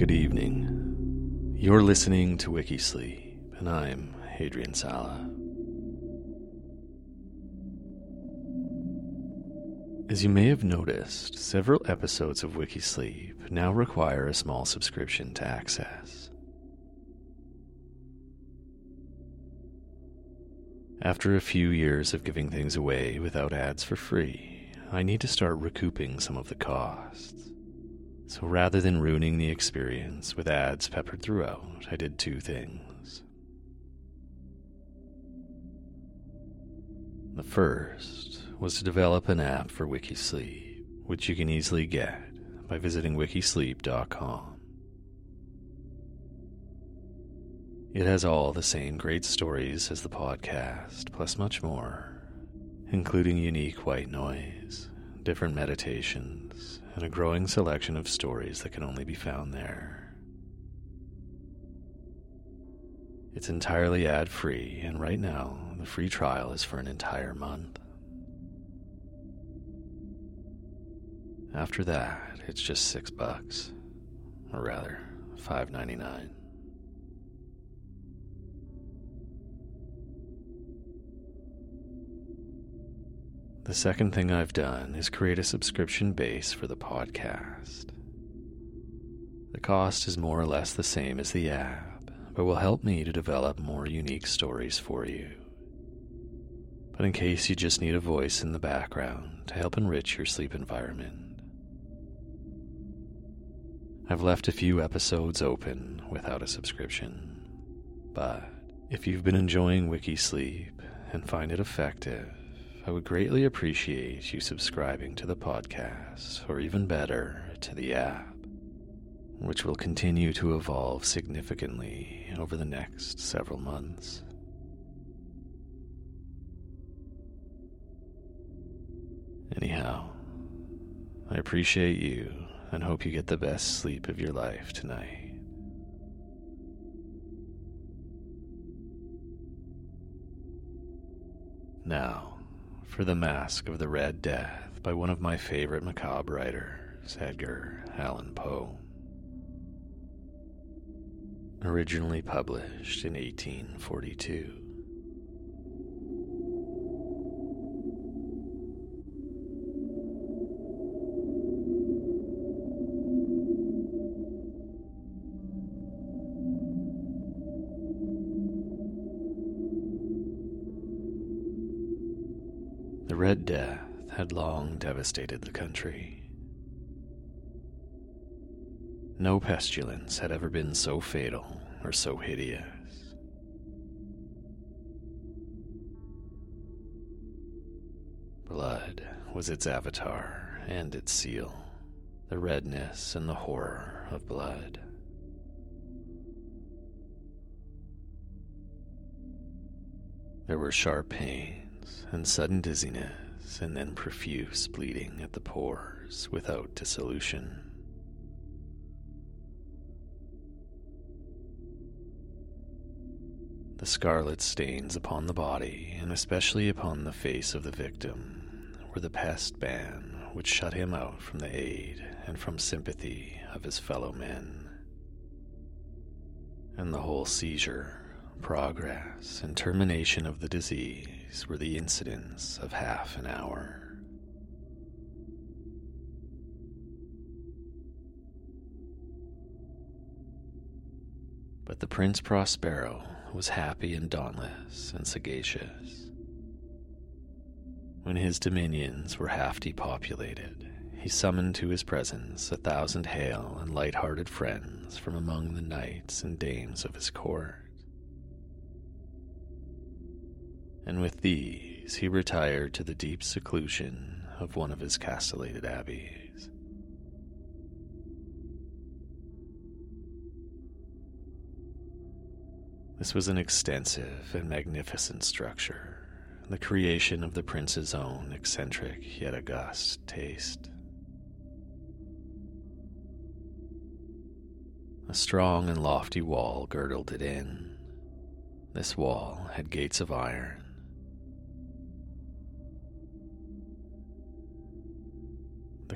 Good evening. You're listening to Wikisleep, and I'm Hadrian Sala. As you may have noticed, several episodes of Wikisleep now require a small subscription to access. After a few years of giving things away without ads for free, I need to start recouping some of the costs. So rather than ruining the experience with ads peppered throughout, I did two things. The first was to develop an app for Wikisleep, which you can easily get by visiting wikisleep.com. It has all the same great stories as the podcast, plus much more, including unique white noise, different meditations, and a growing selection of stories that can only be found there. It's entirely ad free, and right now, the free trial is for an entire month. After that, it's just six bucks, or rather, five ninety nine. The second thing I've done is create a subscription base for the podcast. The cost is more or less the same as the app, but will help me to develop more unique stories for you. But in case you just need a voice in the background to help enrich your sleep environment, I've left a few episodes open without a subscription. But if you've been enjoying Wikisleep and find it effective, I would greatly appreciate you subscribing to the podcast, or even better, to the app, which will continue to evolve significantly over the next several months. Anyhow, I appreciate you and hope you get the best sleep of your life tonight. Now, for The Mask of the Red Death by one of my favorite macabre writers, Edgar Allan Poe. Originally published in 1842. Red Death had long devastated the country. No pestilence had ever been so fatal or so hideous. Blood was its avatar and its seal, the redness and the horror of blood. There were sharp pains and sudden dizziness, and then profuse bleeding at the pores without dissolution. The scarlet stains upon the body, and especially upon the face of the victim, were the pest ban which shut him out from the aid and from sympathy of his fellow men. And the whole seizure, progress, and termination of the disease were the incidents of half an hour. But the Prince Prospero was happy and dauntless and sagacious. When his dominions were half depopulated, he summoned to his presence a thousand hale and light-hearted friends from among the knights and dames of his court. And with these he retired to the deep seclusion of one of his castellated abbeys. This was an extensive and magnificent structure, the creation of the prince's own eccentric yet august taste. A strong and lofty wall girdled it in. This wall had gates of iron.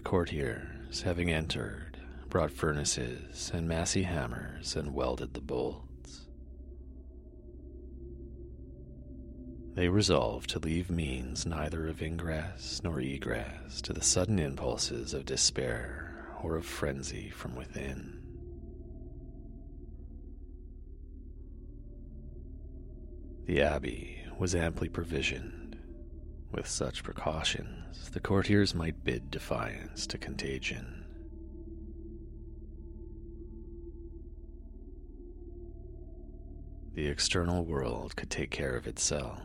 Courtiers, having entered, brought furnaces and massy hammers and welded the bolts. They resolved to leave means neither of ingress nor egress to the sudden impulses of despair or of frenzy from within. The abbey was amply provisioned. With such precautions, the courtiers might bid defiance to contagion. The external world could take care of itself.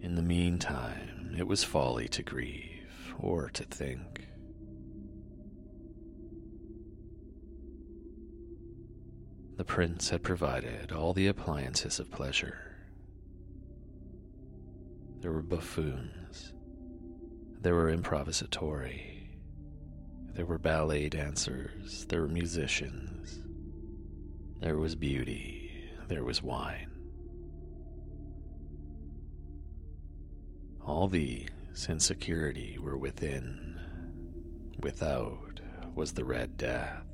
In the meantime, it was folly to grieve or to think. The prince had provided all the appliances of pleasure. There were buffoons, there were improvisatori, there were ballet dancers, there were musicians, there was beauty, there was wine. All these in security were within. Without was the Red Death.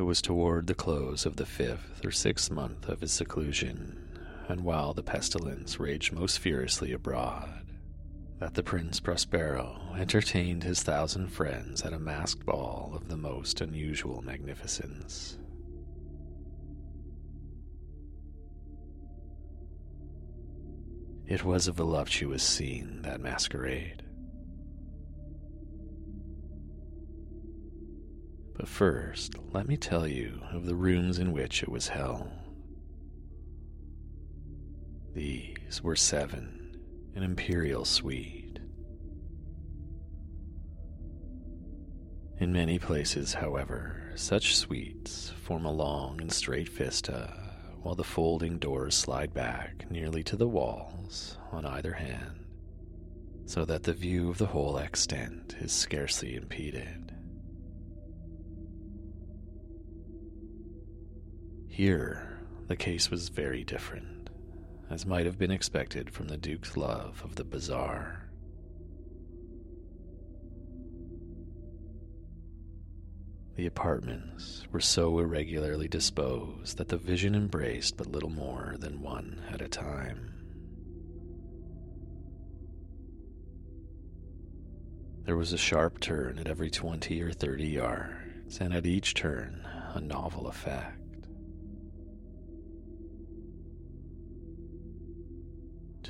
It was toward the close of the fifth or sixth month of his seclusion, and while the pestilence raged most furiously abroad, that the Prince Prospero entertained his thousand friends at a masked ball of the most unusual magnificence. It was a voluptuous scene, that masquerade. But first, let me tell you of the rooms in which it was held. These were seven, an imperial suite. In many places, however, such suites form a long and straight vista, while the folding doors slide back nearly to the walls on either hand, so that the view of the whole extent is scarcely impeded. Here, the case was very different, as might have been expected from the Duke's love of the bizarre. The apartments were so irregularly disposed that the vision embraced but little more than one at a time. There was a sharp turn at every twenty or thirty yards, and at each turn a novel effect.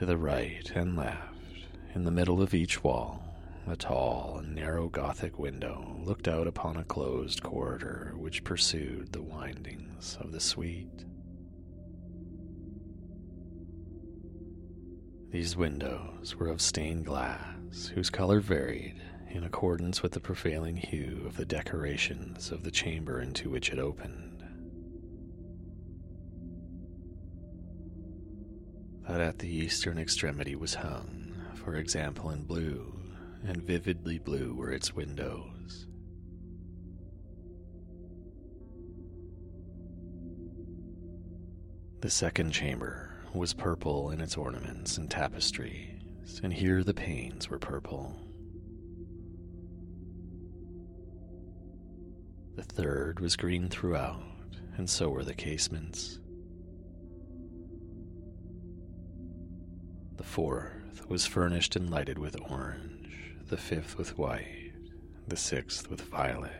To the right and left, in the middle of each wall, a tall and narrow Gothic window looked out upon a closed corridor which pursued the windings of the suite. These windows were of stained glass, whose color varied in accordance with the prevailing hue of the decorations of the chamber into which it opened. That at the eastern extremity was hung, for example, in blue, and vividly blue were its windows. The second chamber was purple in its ornaments and tapestries, and here the panes were purple. The third was green throughout, and so were the casements. The fourth was furnished and lighted with orange, the fifth with white, the sixth with violet.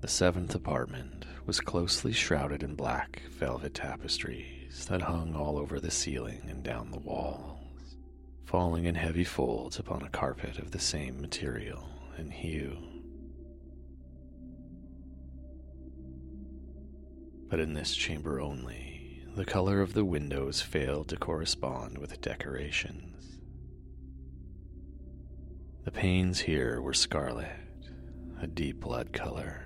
The seventh apartment was closely shrouded in black velvet tapestries that hung all over the ceiling and down the walls, falling in heavy folds upon a carpet of the same material and hue. But in this chamber only, the color of the windows failed to correspond with decorations. The panes here were scarlet, a deep blood color.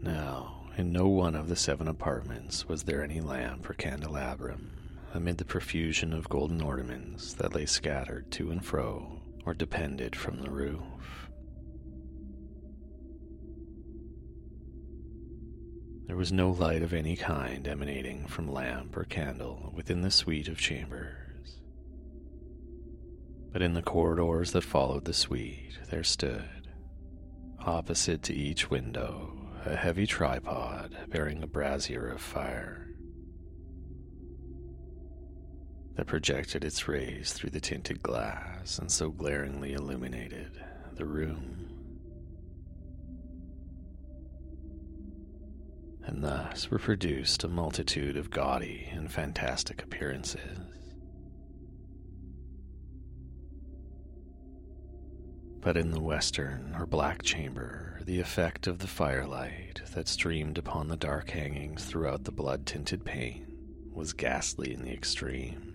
Now, in no one of the seven apartments was there any lamp or candelabrum amid the profusion of golden ornaments that lay scattered to and fro or depended from the roof. There was no light of any kind emanating from lamp or candle within the suite of chambers. But in the corridors that followed the suite, there stood, opposite to each window, a heavy tripod bearing a brazier of fire that projected its rays through the tinted glass and so glaringly illuminated the room. And thus were produced a multitude of gaudy and fantastic appearances. But in the western or black chamber, the effect of the firelight that streamed upon the dark hangings throughout the blood tinted pane was ghastly in the extreme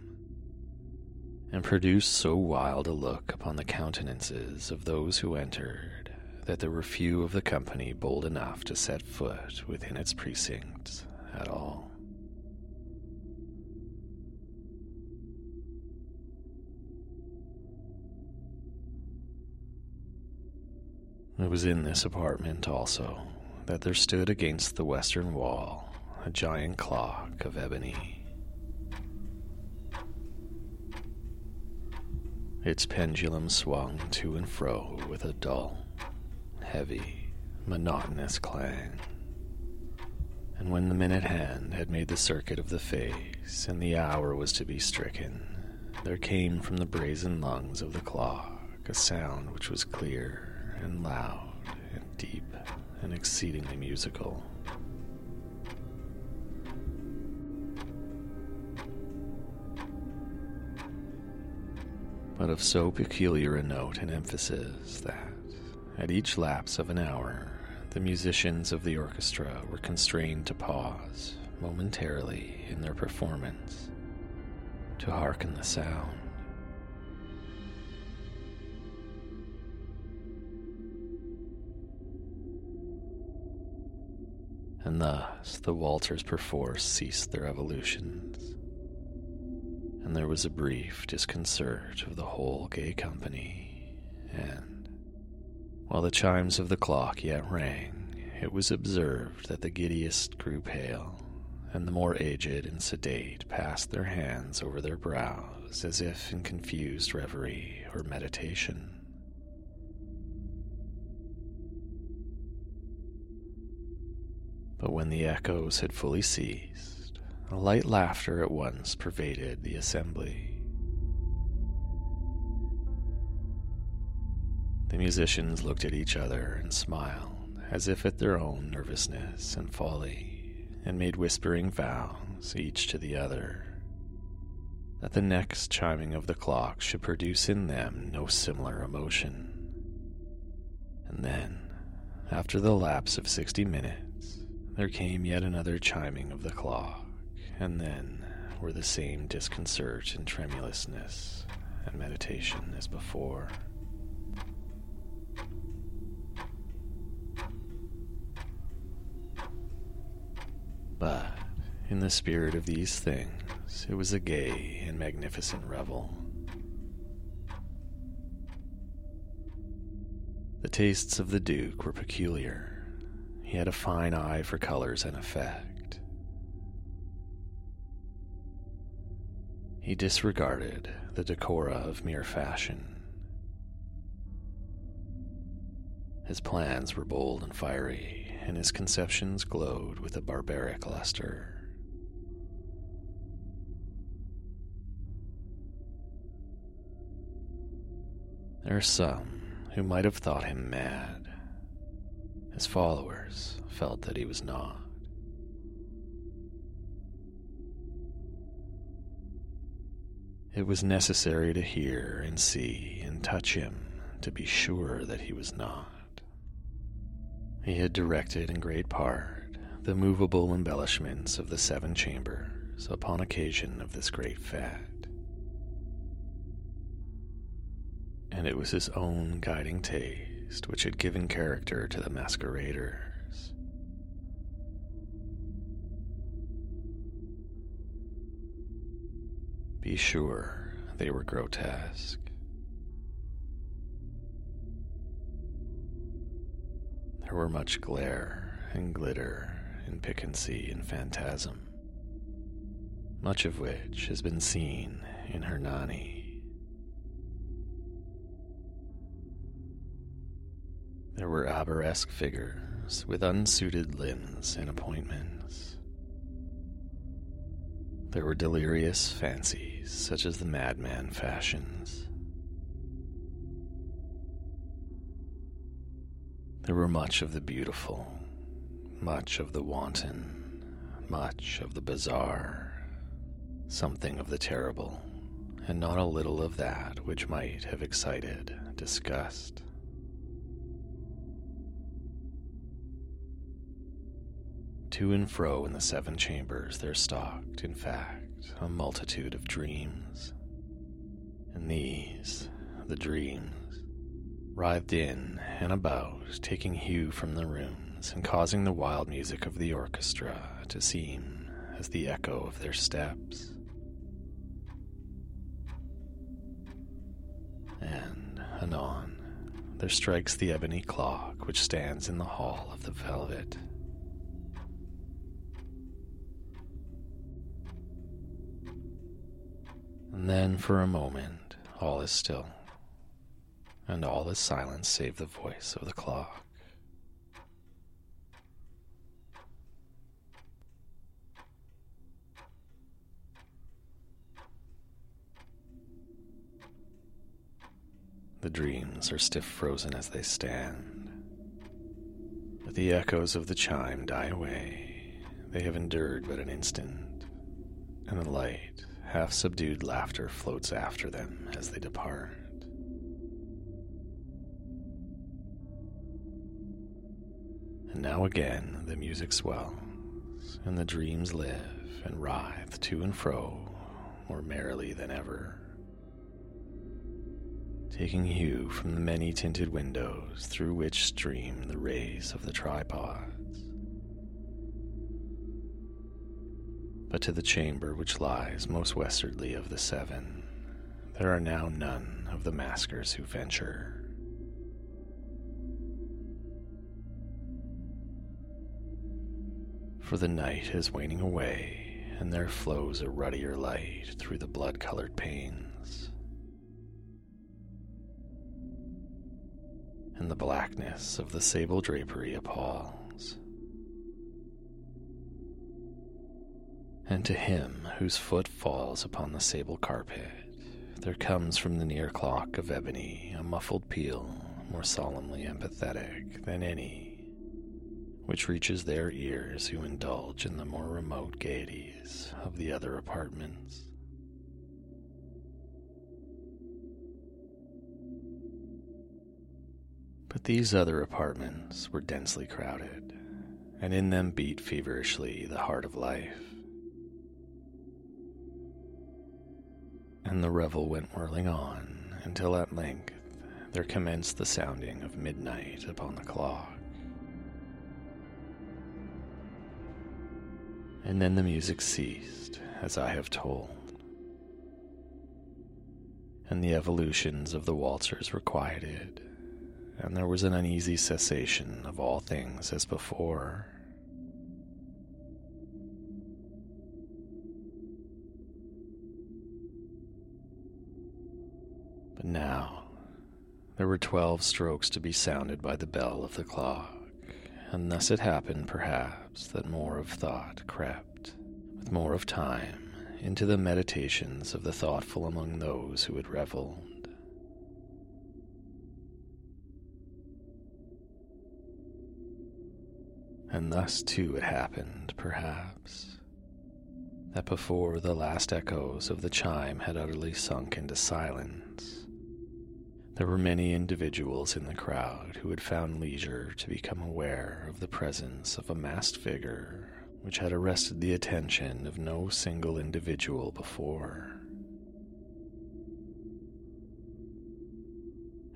and produced so wild a look upon the countenances of those who entered that there were few of the company bold enough to set foot within its precincts at all. It was in this apartment also that there stood against the western wall a giant clock of ebony Its pendulum swung to and fro with a dull, heavy, monotonous clang. And when the minute hand had made the circuit of the face and the hour was to be stricken, there came from the brazen lungs of the clock a sound which was clear and loud and deep and exceedingly musical. But of so peculiar a note and emphasis that, at each lapse of an hour, the musicians of the orchestra were constrained to pause momentarily in their performance to hearken the sound. And thus the waltzers perforce ceased their evolutions and there was a brief disconcert of the whole gay company, and while the chimes of the clock yet rang, it was observed that the giddiest grew pale, and the more aged and sedate passed their hands over their brows as if in confused reverie or meditation. But when the echoes had fully ceased, a light laughter at once pervaded the assembly. The musicians looked at each other and smiled, as if at their own nervousness and folly, and made whispering vows, each to the other, that the next chiming of the clock should produce in them no similar emotion. And then, after the lapse of sixty minutes, there came yet another chiming of the clock and then were the same disconcert and tremulousness and meditation as before. But in the spirit of these things, it was a gay and magnificent revel. The tastes of the Duke were peculiar. He had a fine eye for colors and effect He disregarded the decora of mere fashion. His plans were bold and fiery, and his conceptions glowed with a barbaric luster. There are some who might have thought him mad. His followers felt that he was not. It was necessary to hear and see and touch him to be sure that he was not. He had directed in great part the movable embellishments of the seven chambers upon occasion of this great fete. And it was his own guiding taste which had given character to the masqueraders. Be sure they were grotesque. There were much glare and glitter and piquancy and phantasm, much of which has been seen in her Hernani. There were arabesque figures with unsuited limbs and appointments. There were delirious fancies such as the madman fashions. There were much of the beautiful, much of the wanton, much of the bizarre, something of the terrible, and not a little of that which might have excited disgust. To and fro in the seven chambers there stalked, in fact, a multitude of dreams. And these, the dreams, writhed in and about, taking hue from the rooms and causing the wild music of the orchestra to seem as the echo of their steps. And anon, there strikes the ebony clock which stands in the hall of the velvet. And then for a moment, all is still and all is silence save the voice of the clock. The dreams are stiff frozen as they stand, but the echoes of the chime die away. They have endured but an instant, and the light, half subdued laughter floats after them as they depart. And now again the music swells, and the dreams live and writhe to and fro more merrily than ever, taking hue from the many tinted windows through which stream the rays of the tripods. But to the chamber which lies most westwardly of the seven, there are now none of the maskers who venture. for the night is waning away, and there flows a ruddier light through the blood colored panes. And the blackness of the sable drapery appalls. And to him whose foot falls upon the sable carpet, there comes from the near clock of ebony a muffled peal more solemnly empathetic than any which reaches their ears who indulge in the more remote gaieties of the other apartments. But these other apartments were densely crowded, and in them beat feverishly the heart of life. And the revel went whirling on until at length there commenced the sounding of midnight upon the clock. And then the music ceased, as I have told. And the evolutions of the waltzers were quieted, and there was an uneasy cessation of all things as before. Now, there were twelve strokes to be sounded by the bell of the clock and thus it happened, perhaps, that more of thought crept, with more of time, into the meditations of the thoughtful among those who had reveled. And thus, too, it happened, perhaps, that before the last echoes of the chime had utterly sunk into silence, there were many individuals in the crowd who had found leisure to become aware of the presence of a masked figure which had arrested the attention of no single individual before.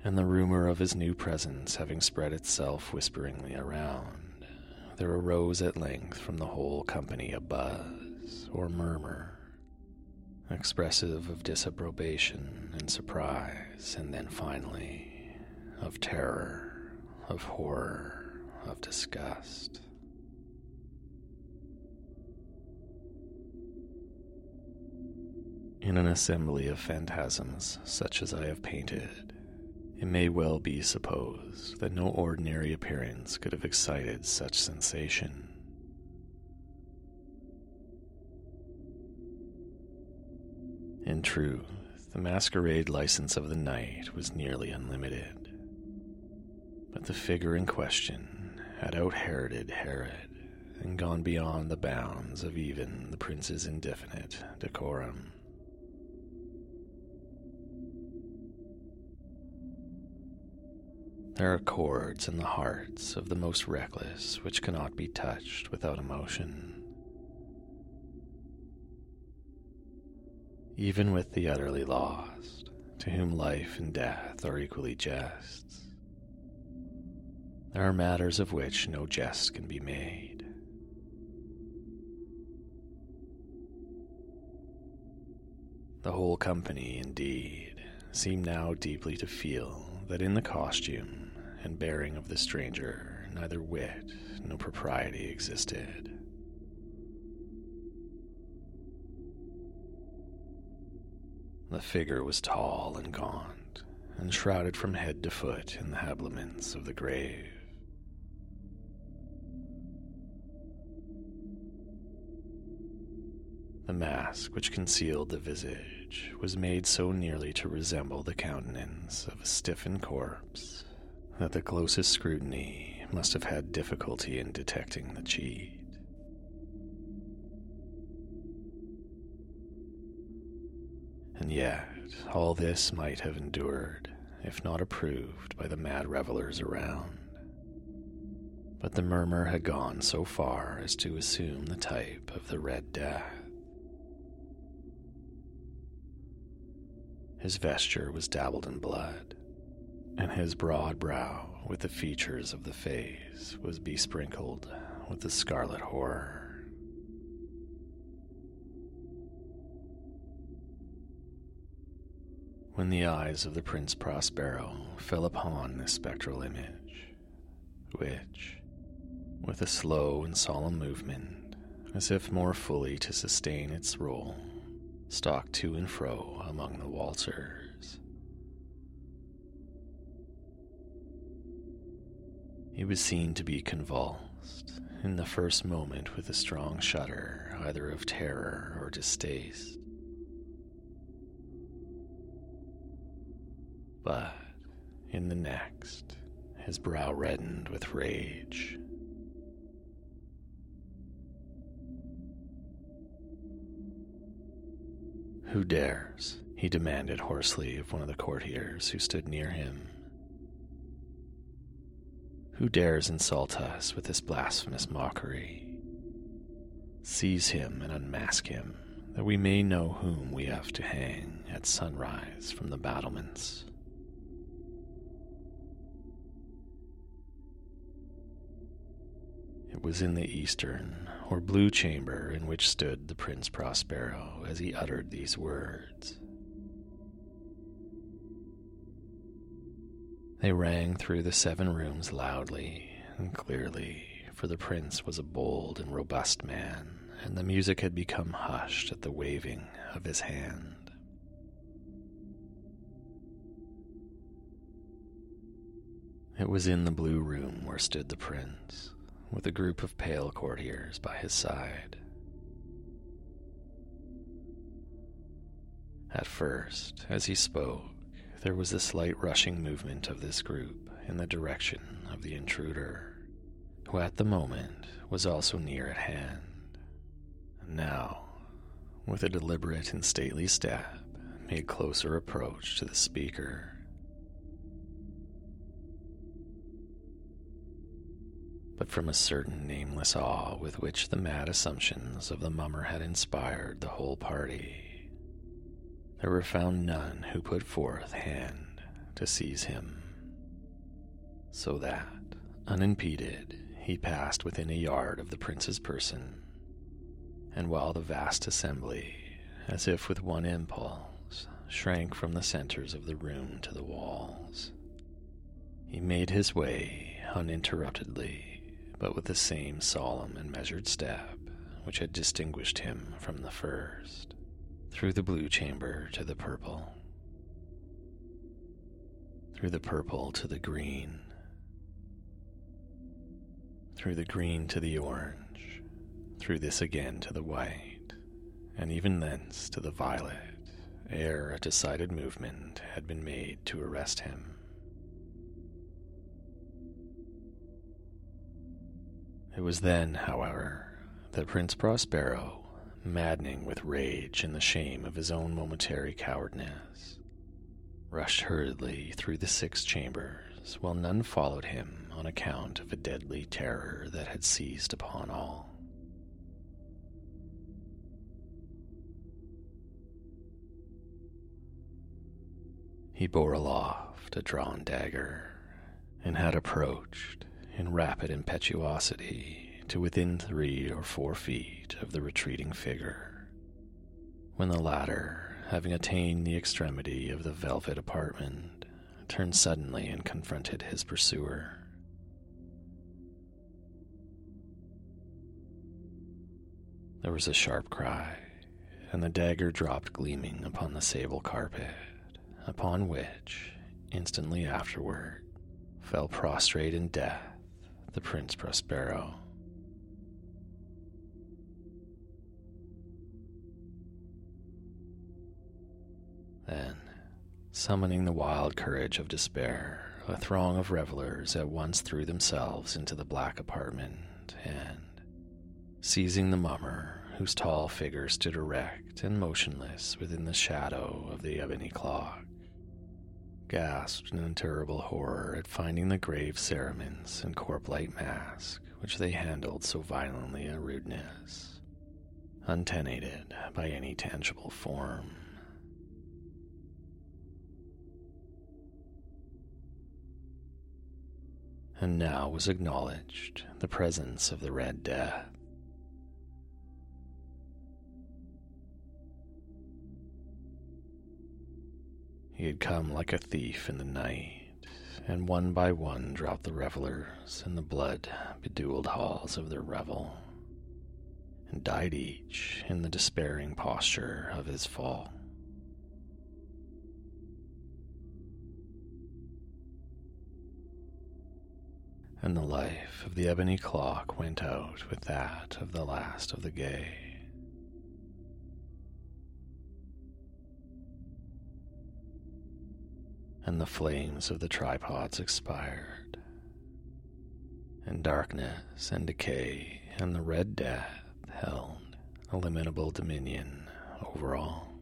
And the rumor of his new presence having spread itself whisperingly around, there arose at length from the whole company a buzz or murmur expressive of disapprobation and surprise, and then finally of terror, of horror, of disgust. In an assembly of phantasms such as I have painted, it may well be supposed that no ordinary appearance could have excited such sensation. In truth, the masquerade license of the night was nearly unlimited. But the figure in question had out Heroded Herod and gone beyond the bounds of even the prince's indefinite decorum. There are chords in the hearts of the most reckless which cannot be touched without emotion. Even with the utterly lost, to whom life and death are equally jests, there are matters of which no jest can be made. The whole company, indeed, seemed now deeply to feel that in the costume and bearing of the stranger neither wit nor propriety existed. The figure was tall and gaunt, and shrouded from head to foot in the habiliments of the grave. The mask which concealed the visage was made so nearly to resemble the countenance of a stiffened corpse that the closest scrutiny must have had difficulty in detecting the cheat. And yet, all this might have endured, if not approved by the mad revelers around. But the murmur had gone so far as to assume the type of the Red Death. His vesture was dabbled in blood, and his broad brow, with the features of the face, was besprinkled with the scarlet horror. When the eyes of the Prince Prospero fell upon this spectral image, which, with a slow and solemn movement, as if more fully to sustain its role, stalked to and fro among the waltzers. He was seen to be convulsed in the first moment with a strong shudder, either of terror or distaste. But in the next, his brow reddened with rage. Who dares? he demanded hoarsely of one of the courtiers who stood near him. Who dares insult us with this blasphemous mockery? Seize him and unmask him, that we may know whom we have to hang at sunrise from the battlements. Was in the eastern or blue chamber in which stood the Prince Prospero as he uttered these words. They rang through the seven rooms loudly and clearly, for the prince was a bold and robust man, and the music had become hushed at the waving of his hand. It was in the blue room where stood the prince, with a group of pale courtiers by his side. At first, as he spoke, there was a slight rushing movement of this group in the direction of the intruder, who at the moment was also near at hand. And now, with a deliberate and stately step, made closer approach to the speaker. But from a certain nameless awe with which the mad assumptions of the mummer had inspired the whole party. There were found none who put forth hand to seize him, so that, unimpeded, he passed within a yard of the prince's person, and while the vast assembly, as if with one impulse, shrank from the centers of the room to the walls, he made his way uninterruptedly but with the same solemn and measured step which had distinguished him from the first, through the blue chamber to the purple, through the purple to the green, through the green to the orange, through this again to the white, and even thence to the violet, ere a decided movement had been made to arrest him. It was then, however, that Prince Prospero, maddening with rage and the shame of his own momentary cowardice, rushed hurriedly through the six chambers while none followed him on account of a deadly terror that had seized upon all. He bore aloft a drawn dagger and had approached in rapid impetuosity to within three or four feet of the retreating figure, when the latter, having attained the extremity of the velvet apartment, turned suddenly and confronted his pursuer. There was a sharp cry, and the dagger dropped gleaming upon the sable carpet, upon which, instantly afterward, fell prostrate in death the Prince Prospero. Then, summoning the wild courage of despair, a throng of revelers at once threw themselves into the black apartment and, seizing the mummer, whose tall figure stood erect and motionless within the shadow of the ebony clock, gasped in terrible horror at finding the grave cerements and corpse-like mask which they handled so violently a rudeness, untenanted by any tangible form. And now was acknowledged the presence of the Red Death. He had come like a thief in the night, and one by one dropped the revelers in the blood bedewed halls of their revel, and died each in the despairing posture of his fall. And the life of the ebony clock went out with that of the last of the gay. And the flames of the tripods expired, and darkness and decay and the Red Death held illimitable dominion over all.